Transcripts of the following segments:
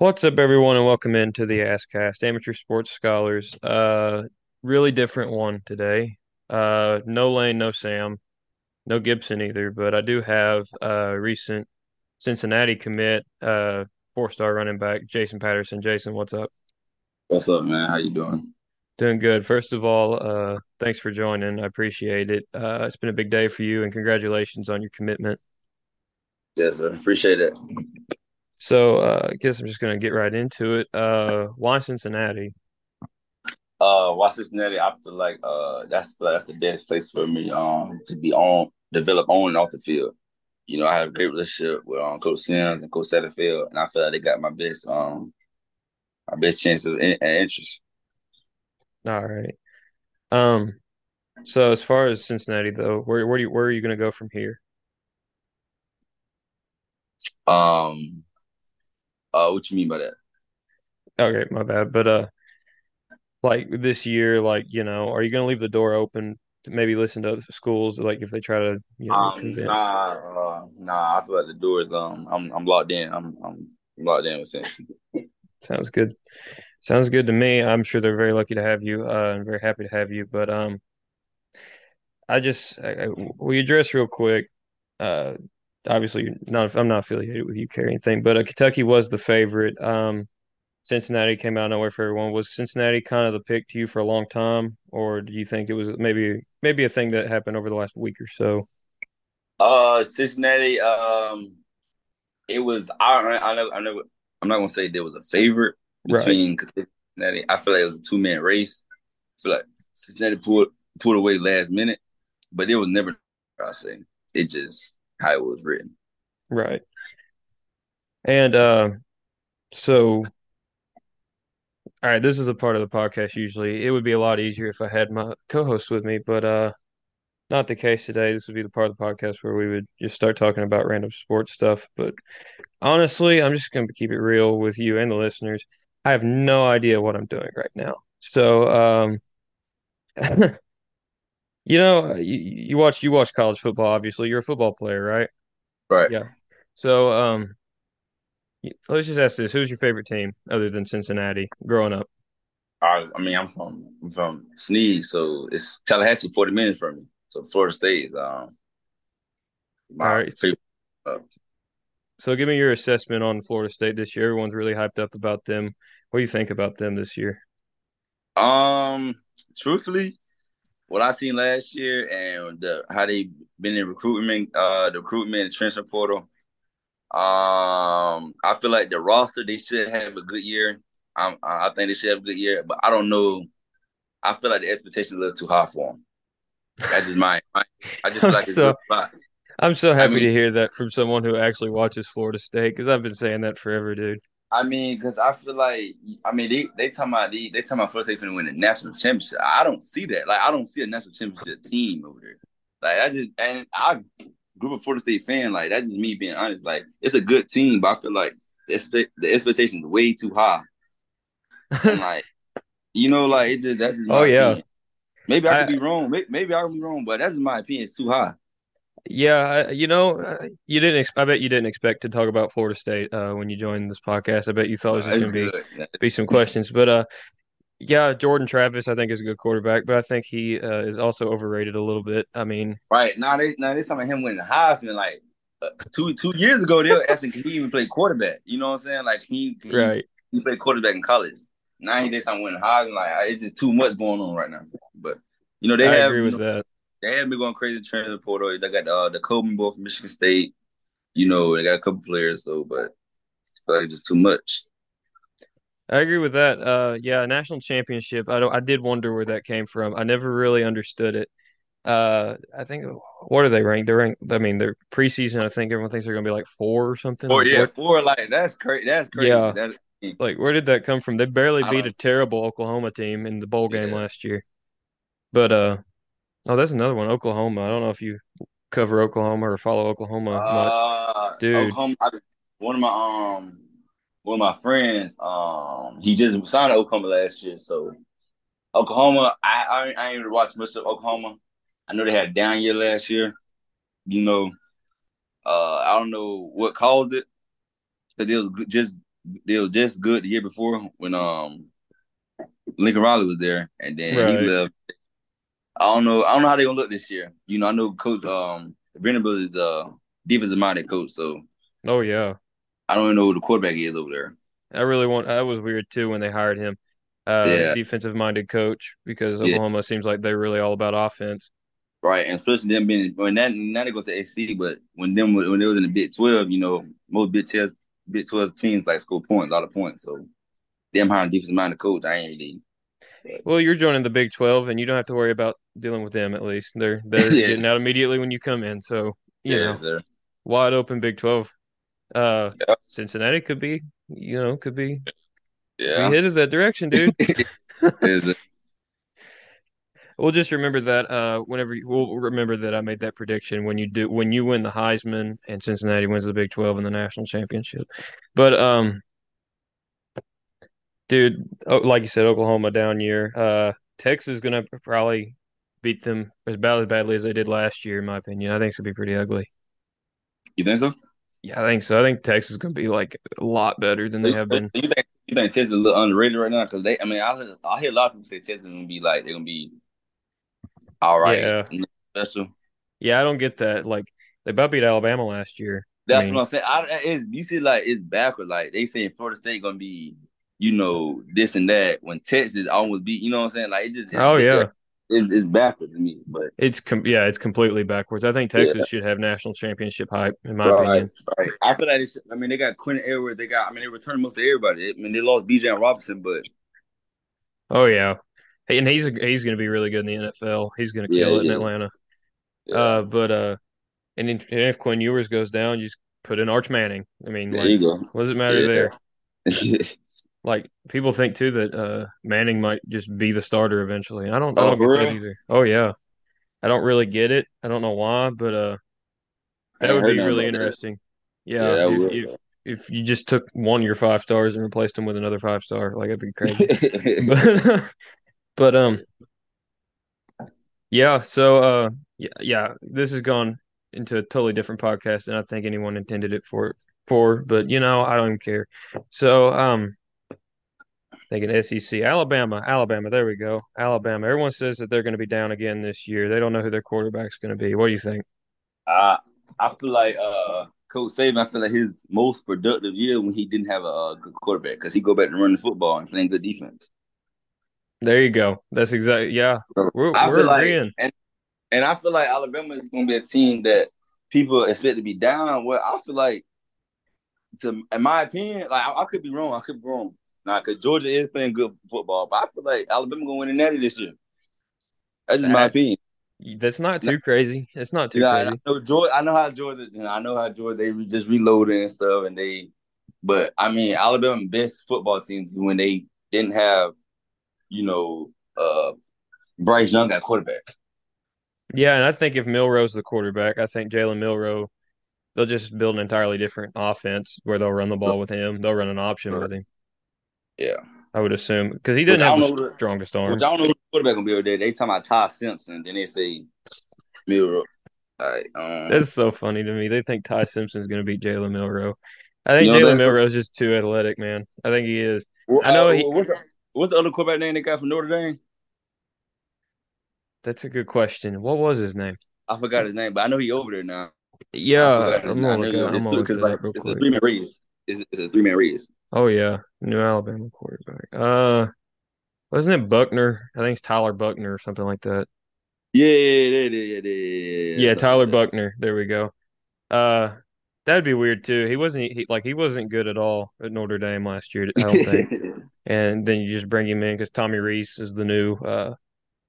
What's up, everyone, and welcome into the Askcast, Amateur Sports Scholars. Uh, really different one today. Uh, no Lane, no Sam, no Gibson either, but I do have a recent Cincinnati commit, uh, four-star running back, Jason Patterson. Jason, what's up? What's up, man? How you doing? Doing good. First of all, uh, thanks for joining. I appreciate it. Uh, it's been a big day for you, and congratulations on your commitment. Yes, sir. Appreciate it. So, uh, I guess I'm just gonna get right into it. Uh, why Cincinnati? Uh, why Cincinnati? I feel like uh that's that's the best place for me um to be on, develop on and off the field. You know, I have a great relationship with um, Coach Sims and Coach Satterfield, and I feel like they got my best um my best chance of in- interest. All right. Um, so as far as Cincinnati though, where where do you, where are you gonna go from here? Um, uh, what you mean by that? Okay, my bad. But uh, like this year, like you know, are you gonna leave the door open to maybe listen to other schools, like if they try to, you know, Um, convince? nah, uh, nah. I feel like the door is um, I'm I'm locked in. I'm I'm locked in with Cincy. Sounds good. Sounds good to me. I'm sure they're very lucky to have you, uh, and very happy to have you. But um, I just I, I, we address real quick. Uh, obviously, not I'm not affiliated with UK or anything, but uh, Kentucky was the favorite. Um. Cincinnati came out of nowhere for everyone. Was Cincinnati kind of the pick to you for a long time, or do you think it was maybe maybe a thing that happened over the last week or so? Uh, Cincinnati. Um, it was I I know I know I'm not gonna say there was a favorite Right, between Cincinnati. I feel like it was a two man race. I feel like Cincinnati pulled pulled away last minute, but it was never I say. It just how it was written. right. And uh, so, all right, this is a part of the podcast. Usually, it would be a lot easier if I had my co-host with me, but uh, not the case today. This would be the part of the podcast where we would just start talking about random sports stuff. But honestly, I'm just going to keep it real with you and the listeners. I have no idea what I'm doing right now. So, um, You know, you, you watch you watch college football, obviously. You're a football player, right? Right. Yeah. So, um, let's just ask this: Who's your favorite team other than Cincinnati growing up? I I mean I'm from I'm from Sneads, so it's Tallahassee 40 minutes from me. So Florida State is um my right. favorite. Uh, So, give me your assessment on Florida State this year. Everyone's really hyped up about them. What do you think about them this year? um, truthfully, what I seen last year and the how they been in recruitment, uh, the recruitment and transfer portal. Um, I feel like the roster they should have a good year. Um, I think they should have a good year, but I don't know. I feel like the expectations a little too high for them. That's just my, my I just feel like it's a so. I'm so I happy mean, to hear that from someone who actually watches Florida State because I've been saying that forever, dude. I mean, because I feel like I mean they they talking about they they talking about first they finna win the national championship. I don't see that. Like I don't see a national championship team over there. Like I just and I grew up a Florida State fan. Like that's just me being honest. Like it's a good team, but I feel like the expect the expectation is way too high. And like you know, like it just that's just Oh yeah. opinion. Maybe I could I be wrong. Maybe, maybe I could be wrong, but that's just my opinion. It's too high. Yeah, you know, uh, you didn't. Ex I bet you didn't expect to talk about Florida State uh, when you joined this podcast. I bet you thought it was But just it's going to be be some questions. But uh, yeah, Jordan Travis, I think is a good quarterback, but I think he uh, is also overrated a little bit. I mean, Right now, they now they're talking about him winning the Heisman. Like uh, two two years ago, they were asking can he even play quarterback. You know what I'm saying? Like he he right? he played quarterback in college. Now he they talking winning Heisman. Like it's just too much going on right now. But you know they I have agree you with know that. They have been going crazy in transfer portal. They got uh, the Coleman boy from Michigan State. You know they got a couple players. So, but I feel like it's just too much. I agree with that. Uh, yeah, national championship. I don't. I did wonder where that came from. I never really understood it. Uh, I think what are they ranked? They're ranked. I mean, they're preseason. I think everyone thinks they're going to be like four or something. Four Like yeah, what? four like that's crazy. That's crazy. Yeah, That like where did that come from? They barely beat a terrible Oklahoma team in the bowl game Yeah. last year. But uh, oh, that's another one. Oklahoma. I don't know if you cover Oklahoma or follow Oklahoma much, Uh, dude. Oklahoma. I, one of my um, one of my friends, um, he just signed to Oklahoma last year. So Oklahoma, I I, I ain't really watched much of Oklahoma. I know they had a down year last year. You know, uh, I don't know what caused it, but it was good- just they were just good the year before when um Lincoln Riley was there, and then Right. he left. I don't know. I don't know how they gonna look this year. You know, I know Coach um Venables is a defensive minded coach, so Oh yeah. I don't even know who the quarterback is over there. I really want that was weird too when they hired him. Uh Yeah. defensive minded coach because Yeah. Oklahoma seems like they're really all about offense. Right, and especially them being when that now they go to AC, but when them when they was in the Big Twelve, you know, most Big Twelve Big Twelve teams like score points, a lot of points. So them hiring defensive minded coach, I ain't really. Well, you're joining the Big 12 and you don't have to worry about dealing with them at least. They're they're Yeah. getting out immediately when you come in. So, you Yeah, know, wide open Big 12. Uh Yeah. Cincinnati could be, you know, could be Yeah. be headed that direction, dude. Is it? We'll just remember that uh whenever you, we'll remember that I made that prediction when you do when you win the Heisman and Cincinnati wins the Big 12 and the national championship. But um dude, oh, like you said Oklahoma down year. Uh Texas is going to probably beat them as bad as badly as they did last year in my opinion. I think it's going to be pretty ugly. You think so? Yeah, I think so. I think Texas is going to be like a lot better than they have been. You think you think Texas is a little underrated right now? Because they, I mean, I hear, I hear a lot of people say Texas is gonna be like they're gonna be all right, Yeah. special. Yeah, I don't get that. Like they about beat Alabama last year. That's mean- what I'm saying. I, it's you see, like it's backward. Like they saying Florida State gonna be, you know, this and that. When Texas almost beat, you know what I'm saying? Like it just, it's, Oh yeah. it's, it's backwards to me. But It's com- yeah, it's completely backwards. I think Yeah. Texas should have national championship hype, in my right, opinion. right. I feel like should, I mean, they got Quinn Ewers. They got, I mean, they returned most of everybody. I mean, they lost Bijan Robinson, but Oh yeah, Hey, and he's he's going to be really good in the NFL. He's going to Yeah, kill it in. Atlanta. yeah, Uh, but uh, and, if, and if Quinn Ewers goes down, you just put in Arch Manning. I mean, there like, you go. what does it matter Yeah. there? Like people think too that uh Manning might just be the starter eventually. And I don't I Oh, don't for get that either. Oh yeah, I don't really get it. I don't know why, but uh, that would be really about that. interesting. Yeah, Yeah, if, if if you just took one of your five stars and replaced them with another five star, like that'd be crazy. but but um yeah so uh yeah, yeah this has gone into a totally different podcast than I think anyone intended it for for but you know I don't even care so um thinking SEC Alabama Alabama there we go Alabama everyone says that they're going to be down again this year they don't know who their quarterback's going to be what do you think I I feel like uh Coach Saban. I feel like his most productive year when he didn't have a, uh good quarterback because he go back to running football and playing good defense. there you go that's exactly yeah we're, I we're feel like, agreeing and and I feel like Alabama is going to be a team that people expect to be down. Well, I feel like, to in my opinion, like I, I could be wrong. I could be wrong. Nah, because Georgia is playing good football, but I feel like Alabama going to win the Natty this year. That's just my opinion. that's not too crazy it's not too Yeah, I know Georgia. I know how Georgia. You know, I know how Georgia. They re- just reloaded and stuff, and they. But I mean, Alabama best football teams when they didn't have, you know, uh, Bryce Young at quarterback. Yeah, and I think if Milroe's the quarterback, I think Jalen Milroe, they'll just build an entirely different offense where they'll run the ball with him. They'll run an option with him. Yeah. I would assume because he doesn't have the strongest arm. Which I don't know who the quarterback gonna be over there. They talking about Ty Simpson, then they say Milroe. All right, um, That's so funny to me. They think Ty Simpson's going to beat Jalen Milroe. I think You know, Jalen that's- Milroe's just too athletic, man. I think he is. well, I know uh, he- what's, the, what's the other quarterback name they got from Notre Dame? That's a good question. What was his name? I forgot his name, but I know he over there now. Yeah, I forgot his I'm gonna look it up. it's I'm gonna three- it up real It's a quick. three man It's, it's a three man race. Oh yeah, New Alabama quarterback. Uh, wasn't it Buchner? I think it's Tyler Buchner or something like that. Yeah, yeah, yeah, yeah, yeah, yeah. Yeah, Tyler. Buchner. There we go. Uh, that'd be weird too. He wasn't he, like he wasn't good at all at Notre Dame last year. I don't think. and then you just bring him in because Tommy Rees is the new uh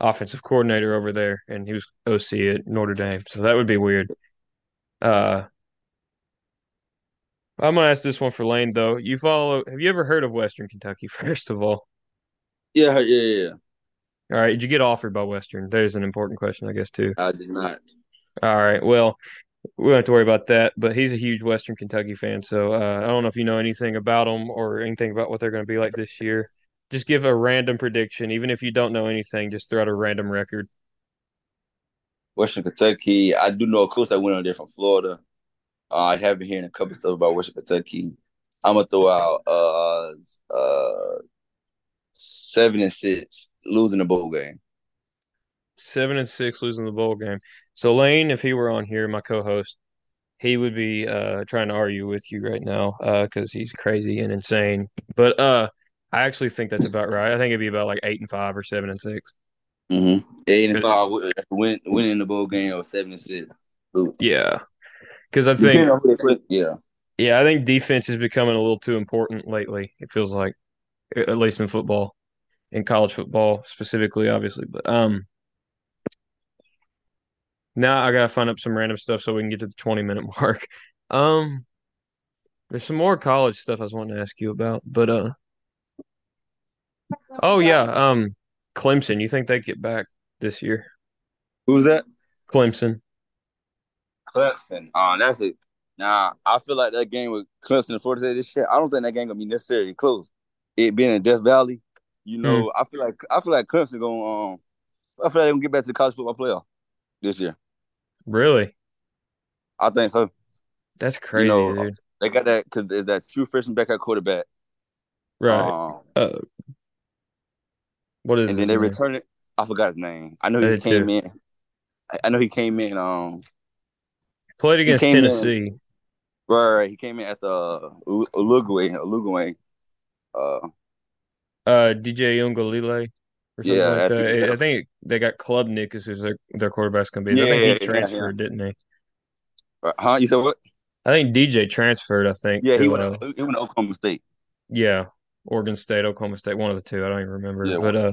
offensive coordinator over there, and he was OC at Notre Dame. So that would be weird. Uh, I'm gonna ask this one for Lane though. You follow? Have you ever heard of Western Kentucky? First of all, yeah, yeah, yeah. all right. Did you get offered by Western? There's an important question, I guess too. I did not. All right. Well, we don't have to worry about that. But he's a huge Western Kentucky fan, so uh, I don't know if you know anything about them or anything about what they're going to be like this year. Just give a random prediction, even if you don't know anything. Just throw out a random record. Western Kentucky. I do know, of course, I went on there from Florida. Uh, I have been hearing a couple of stuff about Western Kentucky. I'm gonna throw out uh uh seven and six, losing the bowl game. Seven and six, losing the bowl game. So Lane, if he were on here, my co-host, he would be uh trying to argue with you right now uh because he's crazy and insane. But uh, I actually think that's about right. I think it'd be about like eight and five or seven and 6 Mm-hmm. Eight and five, win winning the bowl game or seven and six. yeah, because I think on who they put, yeah. yeah, I think defense is becoming a little too important lately. It feels like, at least in football, in college football specifically, obviously. But um, now I gotta find up some random stuff so we can get to the twenty minute mark. Um, there's some more college stuff I was wanting to ask you about, but uh, oh yeah, um, Clemson. You think they get back this year? Who's that? Clemson. Clemson. Uh, that's it. Nah, I feel like that game with Clemson and Florida State this year. I don't think that game gonna be necessarily close. It being in Death Valley, you know, I feel like I feel like Clemson gonna um, I feel like they gonna get back to the college football playoff this year. Really? I think so. That's crazy, know, dude. They got that because that true freshman back at quarterback. Right. Um, Uh, what is and then they name? returned it. I forgot his name. I know he came too. in. I- I know he came in. Um, Played against came in- Tennessee. right, right. He came in at the Uruguay, Uruguay. Uh, Uh, DJ Uiagalelei or something Yeah, like I that. think- I I think they got Klubnik as their their quarterback's gonna be. I Yeah, think he yeah, yeah, transferred, didn't he? huh? You said what? I think DJ transferred. I think. Yeah, he went. uh, he went to Oklahoma State. yeah, Oregon State, Oklahoma State, one of the two. I don't even remember. Yeah, but uh,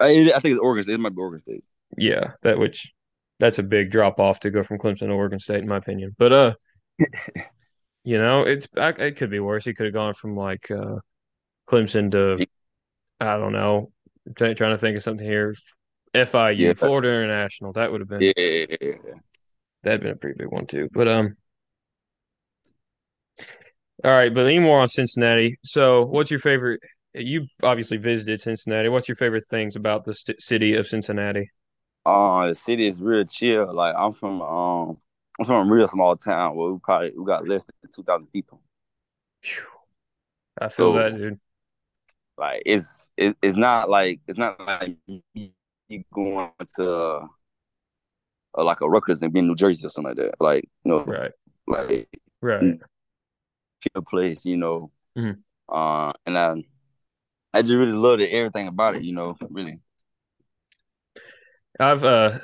I, I think it's Oregon State. It might be Oregon State. yeah, that which that's a big drop off to go from Clemson to Oregon State, in my opinion. But uh, you know, it's I, it could be worse. He could have gone from like uh, Clemson to I don't know. Trying to think of something here. FIU, Yeah. Florida International. That would have been yeah. that'd been a pretty big one too. But um, all right. But any more on Cincinnati? So, what's your favorite? You obviously visited Cincinnati. What's your favorite things about the st city of Cincinnati? Uh, the city is real chill. Like I'm from um, I'm from a real small town where we probably we got less than two thousand people. I feel So- that, dude. Like it's it, it's not like it's not like you going to uh, like a Rutgers and being in New Jersey or something like that. Like you know, Right, like right. chill place. You know, Mhm. uh, and I I just really loved it, everything about it. You know, really. I've uh,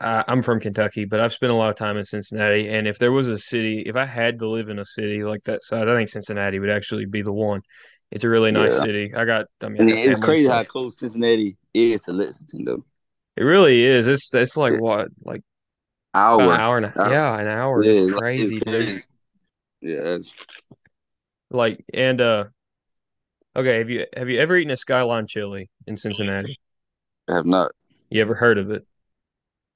I, I'm from Kentucky, but I've spent a lot of time in Cincinnati. And if there was a city, if I had to live in a city like that size, I think Cincinnati would actually be the one. It's a really nice Yeah. city. I got, I mean, I it's crazy how close Cincinnati is to Lexington, though. It really is. It's it's like what, like Hour. an hour and a, Hour. yeah, an hour. Yeah, It's like, it's crazy, dude. Yeah, that's Like and uh, okay. Have you have you ever eaten a Skyline chili in Cincinnati? I have not. You ever heard of it?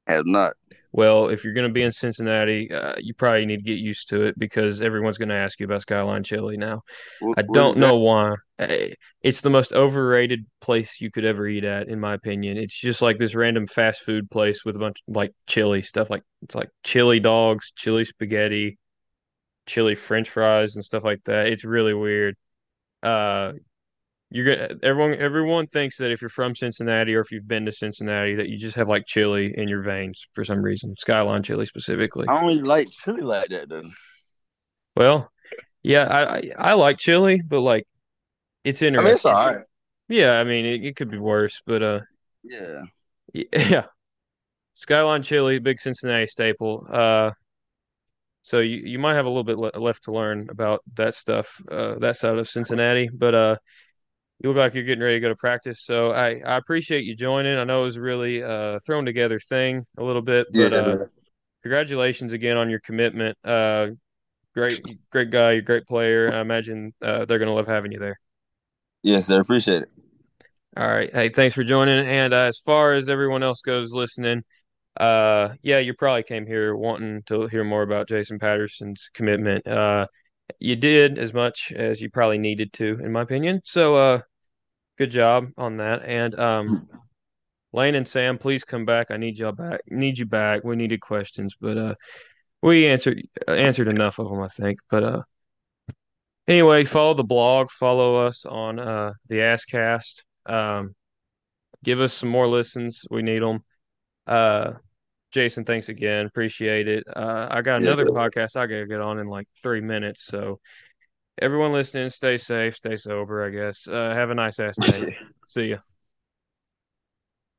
Have not. Well, if you're going to be in Cincinnati, uh, you probably need to get used to it because everyone's going to ask you about Skyline chili now. What- I don't know why. Eh, It's the most overrated place you could ever eat at, in my opinion. It's just like this random fast food place with a bunch of like chili stuff. Like it's like chili dogs, chili spaghetti, chili French fries, and stuff like that. It's really weird. Uh, you're gonna everyone everyone thinks that if you're from Cincinnati or if you've been to Cincinnati that you just have like chili in your veins for some reason. Skyline chili specifically. I don't like chili like that, though. Well, yeah, I, I I like chili, but like it's I interesting. mean, it's all right. Yeah, I mean it, it could be worse, but uh Yeah. yeah. Skyline chili, big Cincinnati staple. Uh so you, you might have a little bit le left to learn about that stuff, uh that side of Cincinnati, but uh you look like you're getting ready to go to practice. So I I appreciate you joining. I know it was a really uh thrown together thing a little bit, but yeah. uh congratulations again on your commitment. Uh great great guy, you're a great player. I imagine uh they're going to love having you there. Yes, sir. Appreciate it. All right. Hey, thanks for joining. And uh, as far as everyone else goes listening, uh, yeah, you probably came here wanting to hear more about Jason Patterson's commitment. Uh, you did as much as you probably needed to, in my opinion. So, uh, good job on that. And um, Lane and Sam, please come back. I need y'all back. Need you back. We needed questions, but uh, we answered answered enough of them, I think. But uh, Anyway, follow the blog, follow us on uh, the Asscast. Um, give us some more listens. We need them. Uh, Jason, thanks again. Appreciate it. Uh, I got another Yeah. podcast I got to get on in like three minutes. So, everyone listening, stay safe, stay sober, I guess. Uh, have a nice ass day. See ya.